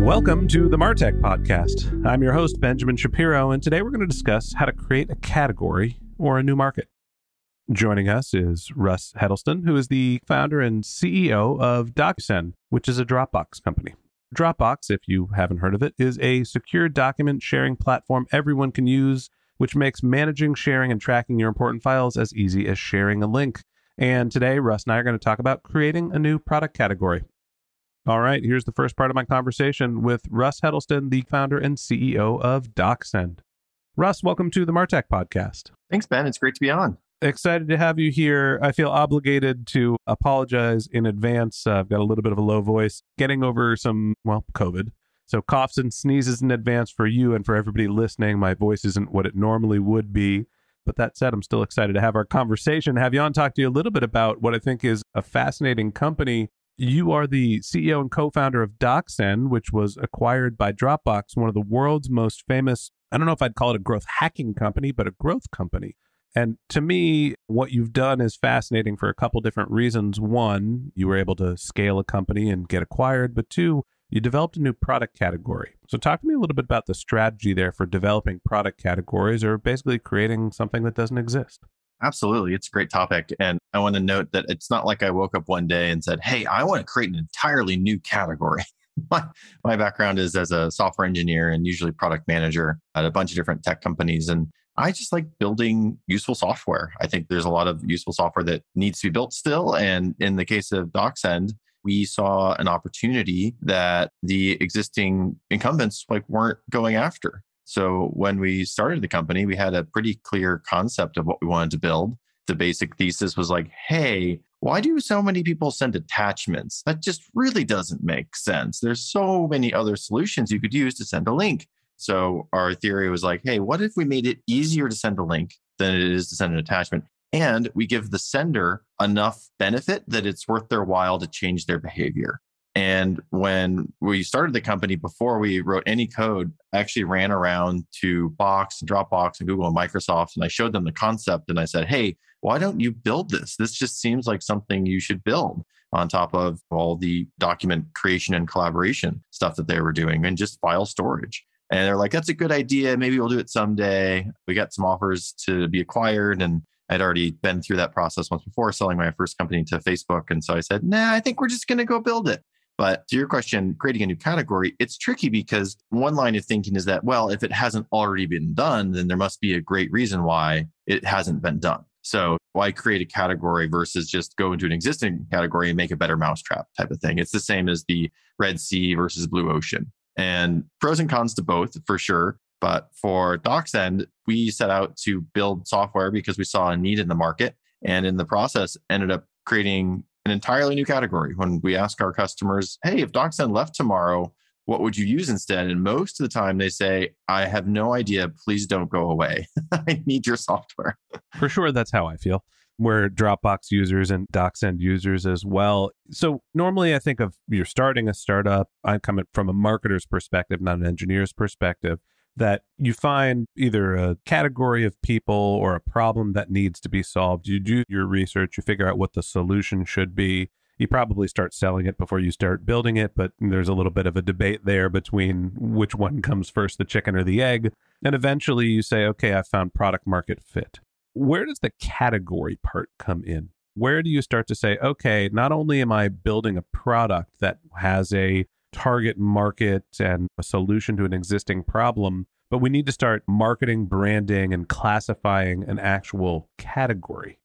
Welcome to the Martech Podcast. I'm your host, Benjamin Shapiro, and today we're going to discuss how to create a category or a new market. Joining us is Russ Heddleston, who is the founder and CEO of DocSend, which is a Dropbox company. Dropbox, if you haven't heard of it, is a secure document sharing platform everyone can use, which makes managing, sharing, and tracking your important files as easy as sharing a link. And today, Russ and I are going to talk about creating a new product category. All right, here's the first part of my conversation with Russ Heddleston, the founder and CEO of DocSend. Russ, welcome to the Martech podcast. Thanks, Ben. It's great to be on. Excited to have you here. I feel obligated to apologize in advance. Uh, I've got a little bit of a low voice, getting over some, well, COVID. So coughs and sneezes in advance for you and for everybody listening. My voice isn't what it normally would be. But that said, I'm still excited to have our conversation, have you on, talk to you a little bit about what I think is a fascinating company you are the CEO and co founder of DocSend, which was acquired by Dropbox, one of the world's most famous, I don't know if I'd call it a growth hacking company, but a growth company. And to me, what you've done is fascinating for a couple different reasons. One, you were able to scale a company and get acquired, but two, you developed a new product category. So, talk to me a little bit about the strategy there for developing product categories or basically creating something that doesn't exist. Absolutely. It's a great topic. And I want to note that it's not like I woke up one day and said, Hey, I want to create an entirely new category. my, my background is as a software engineer and usually product manager at a bunch of different tech companies. And I just like building useful software. I think there's a lot of useful software that needs to be built still. And in the case of DocSend, we saw an opportunity that the existing incumbents like weren't going after. So when we started the company, we had a pretty clear concept of what we wanted to build. The basic thesis was like, hey, why do so many people send attachments? That just really doesn't make sense. There's so many other solutions you could use to send a link. So our theory was like, hey, what if we made it easier to send a link than it is to send an attachment? And we give the sender enough benefit that it's worth their while to change their behavior. And when we started the company, before we wrote any code, I actually ran around to Box and Dropbox and Google and Microsoft, and I showed them the concept. And I said, hey, why don't you build this? This just seems like something you should build on top of all the document creation and collaboration stuff that they were doing and just file storage. And they're like, that's a good idea. Maybe we'll do it someday. We got some offers to be acquired. And I'd already been through that process once before, selling my first company to Facebook. And so I said, nah, I think we're just going to go build it. But to your question, creating a new category, it's tricky because one line of thinking is that, well, if it hasn't already been done, then there must be a great reason why it hasn't been done. So why create a category versus just go into an existing category and make a better mousetrap type of thing? It's the same as the Red Sea versus Blue Ocean. And pros and cons to both for sure. But for DocSend, we set out to build software because we saw a need in the market. And in the process, ended up creating an entirely new category when we ask our customers, hey, if DocSend left tomorrow, what would you use instead? And most of the time they say, I have no idea. Please don't go away. I need your software. For sure, that's how I feel. We're Dropbox users and DocSend users as well. So normally I think of you're starting a startup. I come from a marketer's perspective, not an engineer's perspective that you find either a category of people or a problem that needs to be solved. You do your research, you figure out what the solution should be. You probably start selling it before you start building it, but there's a little bit of a debate there between which one comes first, the chicken or the egg. And eventually you say, okay, I found product market fit. Where does the category part come in? Where do you start to say, okay, not only am I building a product that has a target market and a solution to an existing problem, but we need to start marketing, branding, and classifying an actual category.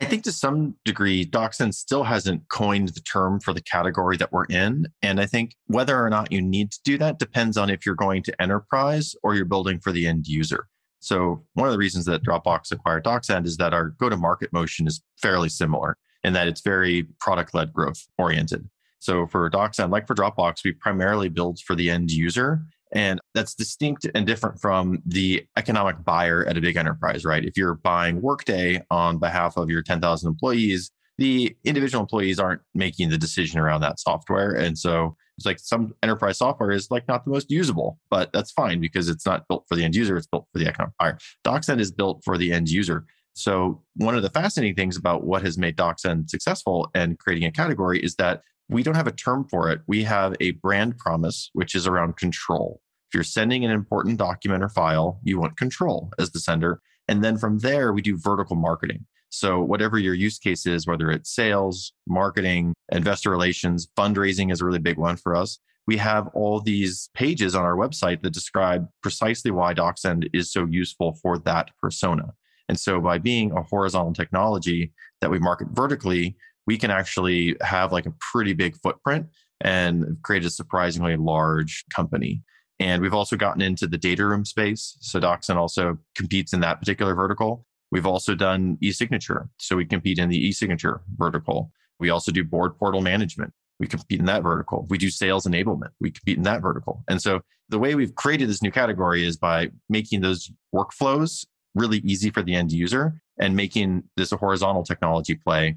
I think to some degree, DocSend still hasn't coined the term for the category that we're in. And I think whether or not you need to do that depends on if you're going to enterprise or you're building for the end user. So, one of the reasons that Dropbox acquired DocSend is that our go to market motion is fairly similar in that it's very product led growth oriented. So for DocSend, like for Dropbox, we primarily build for the end user. And that's distinct and different from the economic buyer at a big enterprise, right? If you're buying Workday on behalf of your 10,000 employees, the individual employees aren't making the decision around that software. And so it's like some enterprise software is like not the most usable, but that's fine because it's not built for the end user, it's built for the economic buyer. DocSend is built for the end user. So one of the fascinating things about what has made DocSend successful and creating a category is that we don't have a term for it. We have a brand promise, which is around control. If you're sending an important document or file, you want control as the sender. And then from there, we do vertical marketing. So, whatever your use case is, whether it's sales, marketing, investor relations, fundraising is a really big one for us. We have all these pages on our website that describe precisely why DocSend is so useful for that persona. And so, by being a horizontal technology that we market vertically, we can actually have like a pretty big footprint and create a surprisingly large company. And we've also gotten into the data room space. So DocSend also competes in that particular vertical. We've also done e-signature. So we compete in the e-signature vertical. We also do board portal management. We compete in that vertical. We do sales enablement. We compete in that vertical. And so the way we've created this new category is by making those workflows really easy for the end user and making this a horizontal technology play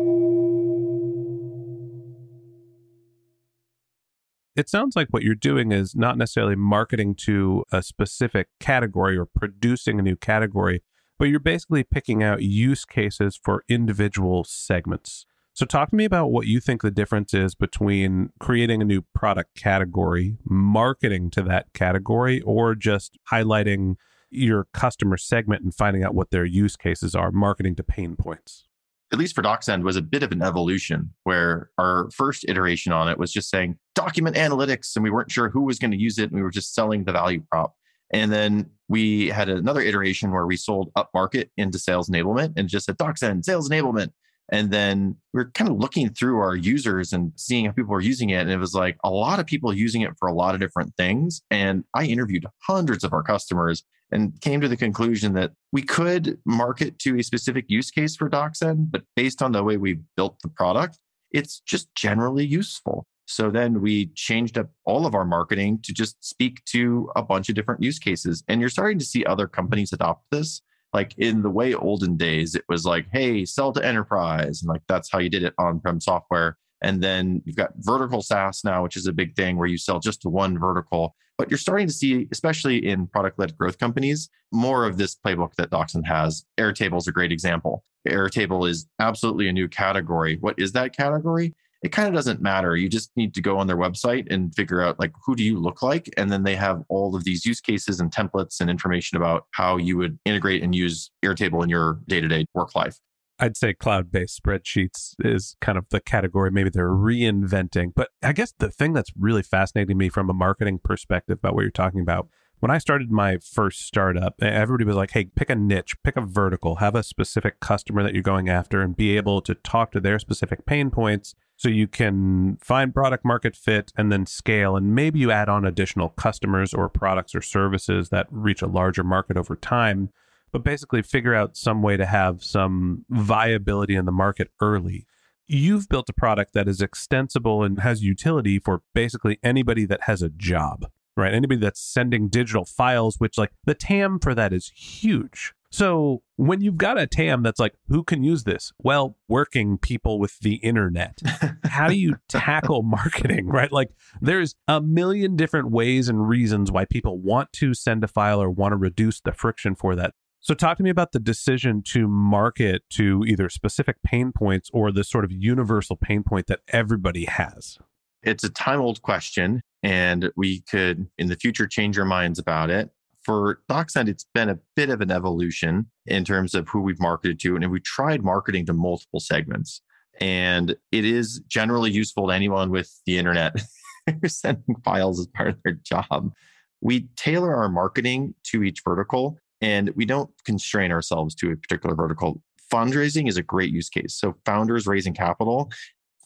It sounds like what you're doing is not necessarily marketing to a specific category or producing a new category, but you're basically picking out use cases for individual segments. So, talk to me about what you think the difference is between creating a new product category, marketing to that category, or just highlighting your customer segment and finding out what their use cases are, marketing to pain points at least for DocSend, was a bit of an evolution where our first iteration on it was just saying document analytics, and we weren't sure who was going to use it. And we were just selling the value prop. And then we had another iteration where we sold up market into sales enablement and just said DocSend, sales enablement. And then we are kind of looking through our users and seeing how people are using it. And it was like a lot of people using it for a lot of different things. And I interviewed hundreds of our customers and came to the conclusion that we could market to a specific use case for DocSend, but based on the way we built the product, it's just generally useful. So then we changed up all of our marketing to just speak to a bunch of different use cases. And you're starting to see other companies adopt this like in the way olden days, it was like, hey, sell to enterprise. And like that's how you did it on prem software. And then you've got vertical SaaS now, which is a big thing where you sell just to one vertical. But you're starting to see, especially in product led growth companies, more of this playbook that DocSend has. Airtable is a great example. Airtable is absolutely a new category. What is that category? It kind of doesn't matter. You just need to go on their website and figure out like who do you look like, and then they have all of these use cases and templates and information about how you would integrate and use Airtable in your day to day work life. I'd say cloud based spreadsheets is kind of the category maybe they're reinventing. But I guess the thing that's really fascinating me from a marketing perspective about what you're talking about when I started my first startup, everybody was like, hey, pick a niche, pick a vertical, have a specific customer that you're going after, and be able to talk to their specific pain points so you can find product market fit and then scale. And maybe you add on additional customers or products or services that reach a larger market over time. But basically, figure out some way to have some viability in the market early you've built a product that is extensible and has utility for basically anybody that has a job right? Anybody that's sending digital files, which like the TAM for that is huge. So when you've got a TAM that's like, who can use this? Well, working people with the internet. How do you tackle marketing, right? Like there's a million different ways and reasons why people want to send a file or want to reduce the friction for that. So talk to me about the decision to market to either specific pain points or the sort of universal pain point that everybody has. It's a time old question and we could in the future change our minds about it. For DocSend, it's been a bit of an evolution in terms of who we've marketed to, and we tried marketing to multiple segments. And it is generally useful to anyone with the internet sending files as part of their job. We tailor our marketing to each vertical, and we don't constrain ourselves to a particular vertical. Fundraising is a great use case. So, founders raising capital,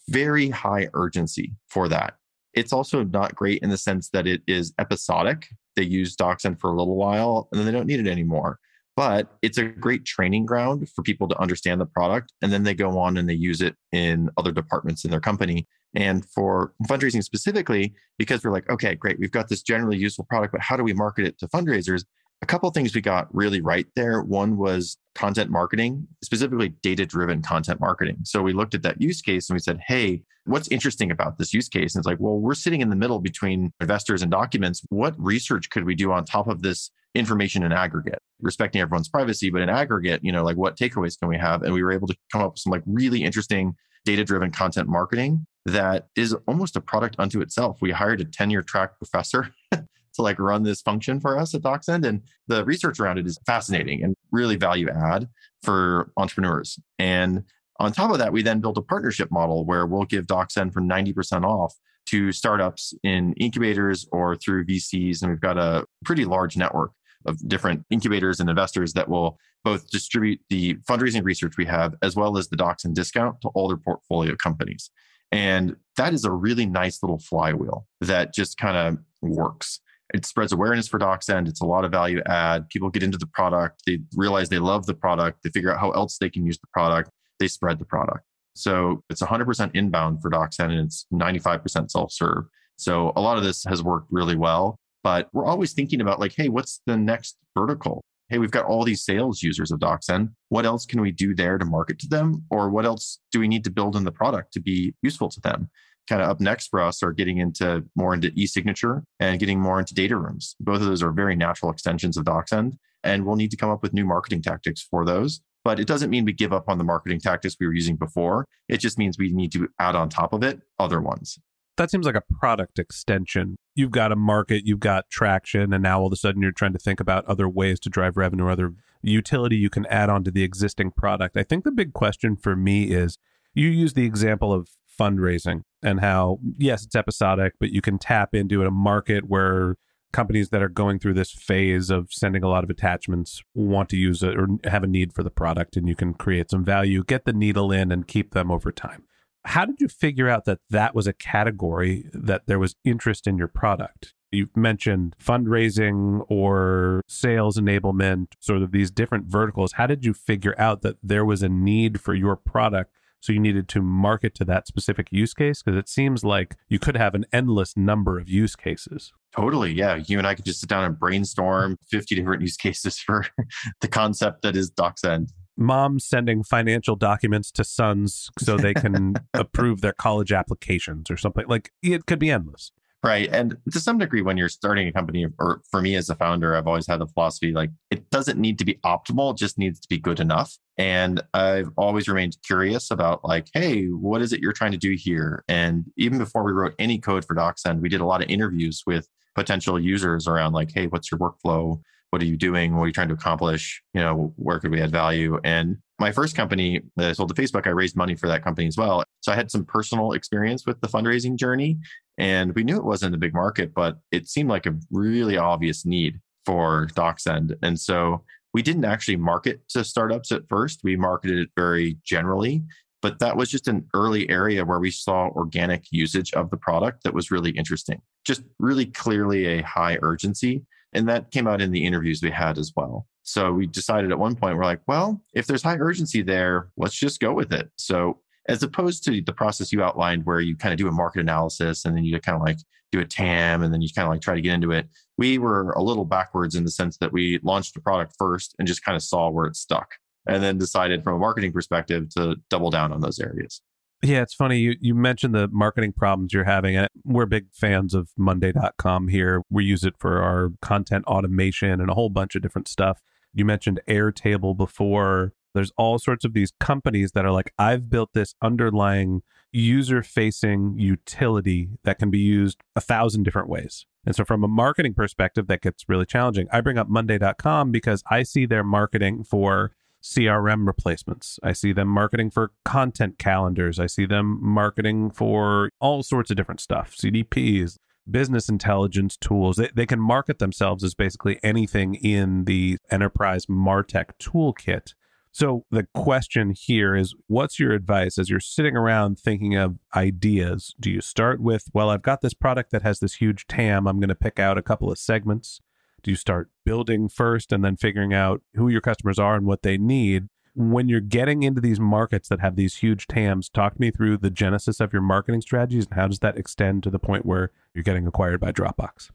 very high urgency for that. It's also not great in the sense that it is episodic. They use DocSend for a little while and then they don't need it anymore. But it's a great training ground for people to understand the product. And then they go on and they use it in other departments in their company. And for fundraising specifically, because we're like, okay, great, we've got this generally useful product, but how do we market it to fundraisers? A couple things we got really right there. One was content marketing, specifically data driven content marketing. So we looked at that use case and we said, hey, what's interesting about this use case? And it's like, well, we're sitting in the middle between investors and documents. What research could we do on top of this information in aggregate, respecting everyone's privacy, but in aggregate, you know, like what takeaways can we have? And we were able to come up with some like really interesting data driven content marketing that is almost a product unto itself. We hired a tenure track professor to like run this function for us at DocSend. And the research around it is fascinating and really value add for entrepreneurs. And on top of that, we then built a partnership model where we'll give DocSend for 90% off to startups in incubators or through VCs. And we've got a pretty large network of different incubators and investors that will both distribute the fundraising research we have as well as the DocSend discount to all their portfolio companies. And that is a really nice little flywheel that just kind of works it spreads awareness for DocSend. It's a lot of value add. People get into the product. They realize they love the product. They figure out how else they can use the product. They spread the product. So it's 100% inbound for DocSend and it's 95% self serve. So a lot of this has worked really well. But we're always thinking about like, hey, what's the next vertical? Hey, we've got all these sales users of DocSend. What else can we do there to market to them? Or what else do we need to build in the product to be useful to them? Kind of up next for us are getting into more into e-signature and getting more into data rooms. Both of those are very natural extensions of DocSend, and we'll need to come up with new marketing tactics for those. But it doesn't mean we give up on the marketing tactics we were using before. It just means we need to add on top of it other ones. That seems like a product extension. You've got a market, you've got traction, and now all of a sudden you're trying to think about other ways to drive revenue, or other utility you can add on to the existing product. I think the big question for me is you use the example of fundraising and how, yes, it's episodic, but you can tap into a market where companies that are going through this phase of sending a lot of attachments want to use it or have a need for the product and you can create some value, get the needle in and keep them over time. How did you figure out that that was a category that there was interest in your product? You've mentioned fundraising or sales enablement, sort of these different verticals. How did you figure out that there was a need for your product so you needed to market to that specific use case? Because it seems like you could have an endless number of use cases. Totally. Yeah. You and I could just sit down and brainstorm 50 different use cases for the concept that is DocSend. Moms sending financial documents to sons so they can approve their college applications or something. Like it could be endless. Right. And to some degree, when you're starting a company, or for me as a founder, I've always had the philosophy like it doesn't need to be optimal, it just needs to be good enough. And I've always remained curious about like, hey, what is it you're trying to do here? And even before we wrote any code for DocSend, we did a lot of interviews with potential users around like, hey, what's your workflow? What are you doing? What are you trying to accomplish? You know, where could we add value? And my first company that I sold to Facebook, I raised money for that company as well. So I had some personal experience with the fundraising journey. And we knew it wasn't a big market, but it seemed like a really obvious need for DocSend. And so we didn't actually market to startups at first. We marketed it very generally, but that was just an early area where we saw organic usage of the product that was really interesting. Just really clearly a high urgency. And that came out in the interviews we had as well. So we decided at one point, we're like, well, if there's high urgency there, let's just go with it. So as opposed to the process you outlined where you kind of do a market analysis and then you kind of like do a TAM and then you kind of like try to get into it. We were a little backwards in the sense that we launched a product first and just kind of saw where it stuck and then decided from a marketing perspective to double down on those areas. Yeah, it's funny. You, you mentioned the marketing problems you're having. We're big fans of Monday.com here. We use it for our content automation and a whole bunch of different stuff. You mentioned Airtable before. There's all sorts of these companies that are like, I've built this underlying user facing utility that can be used a thousand different ways. And so, from a marketing perspective, that gets really challenging. I bring up Monday.com because I see their marketing for CRM replacements. I see them marketing for content calendars. I see them marketing for all sorts of different stuff, CDPs, business intelligence tools. They, they can market themselves as basically anything in the enterprise MarTech toolkit. So the question here is what's your advice as you're sitting around thinking of ideas? Do you start with, well, I've got this product that has this huge TAM. I'm going to pick out a couple of segments. Do you start building first and then figuring out who your customers are and what they need? When you're getting into these markets that have these huge TAMs, talk me through the genesis of your marketing strategies and how does that extend to the point where you're getting acquired by Dropbox?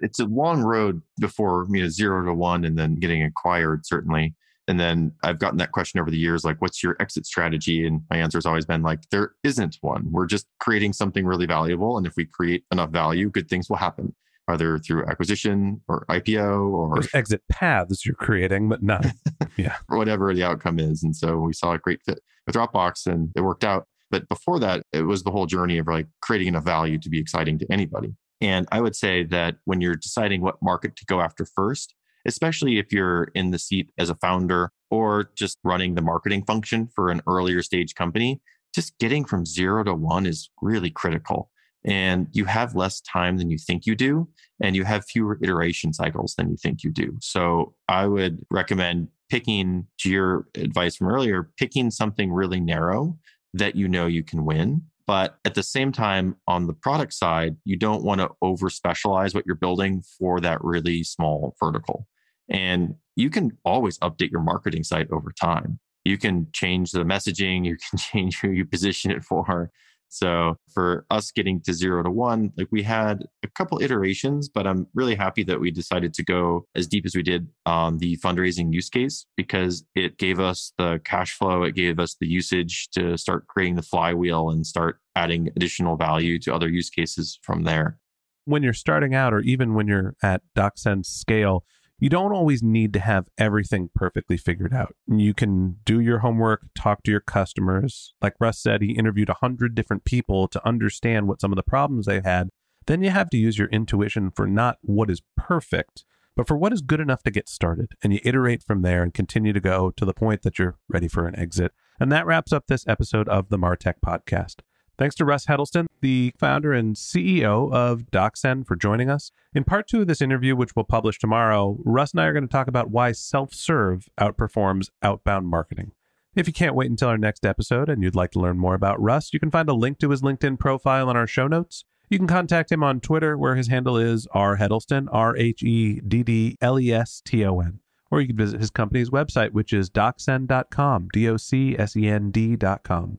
It's a long road before you know zero to one and then getting acquired, certainly. And then I've gotten that question over the years like, what's your exit strategy? And my answer has always been like, there isn't one. We're just creating something really valuable. And if we create enough value, good things will happen, either through acquisition or IPO or There's exit paths you're creating, but not, yeah, whatever the outcome is. And so we saw a great fit with Dropbox and it worked out. But before that, it was the whole journey of like creating enough value to be exciting to anybody. And I would say that when you're deciding what market to go after first, especially if you're in the seat as a founder or just running the marketing function for an earlier stage company, just getting from zero to one is really critical. And you have less time than you think you do, and you have fewer iteration cycles than you think you do. So I would recommend picking to your advice from earlier, picking something really narrow that you know you can win. But at the same time, on the product side, you don't want to over specialize what you're building for that really small vertical. And you can always update your marketing site over time. You can change the messaging, you can change who you position it for. So for us getting to zero to one, like we had a couple iterations, but I'm really happy that we decided to go as deep as we did on the fundraising use case because it gave us the cash flow, it gave us the usage to start creating the flywheel and start adding additional value to other use cases from there. When you're starting out, or even when you're at DocSend scale, you don't always need to have everything perfectly figured out. You can do your homework, talk to your customers. Like Russ said, he interviewed 100 different people to understand what some of the problems they had. Then you have to use your intuition for not what is perfect, but for what is good enough to get started. And you iterate from there and continue to go to the point that you're ready for an exit. And that wraps up this episode of the Martech podcast. Thanks to Russ Heddleston, the founder and CEO of DocSend, for joining us. In part two of this interview, which we'll publish tomorrow, Russ and I are going to talk about why self serve outperforms outbound marketing. If you can't wait until our next episode and you'd like to learn more about Russ, you can find a link to his LinkedIn profile in our show notes. You can contact him on Twitter, where his handle is R Heddleston, R H E D D L E S T O N. Or you can visit his company's website, which is docsend.com, D O C S E N D.com.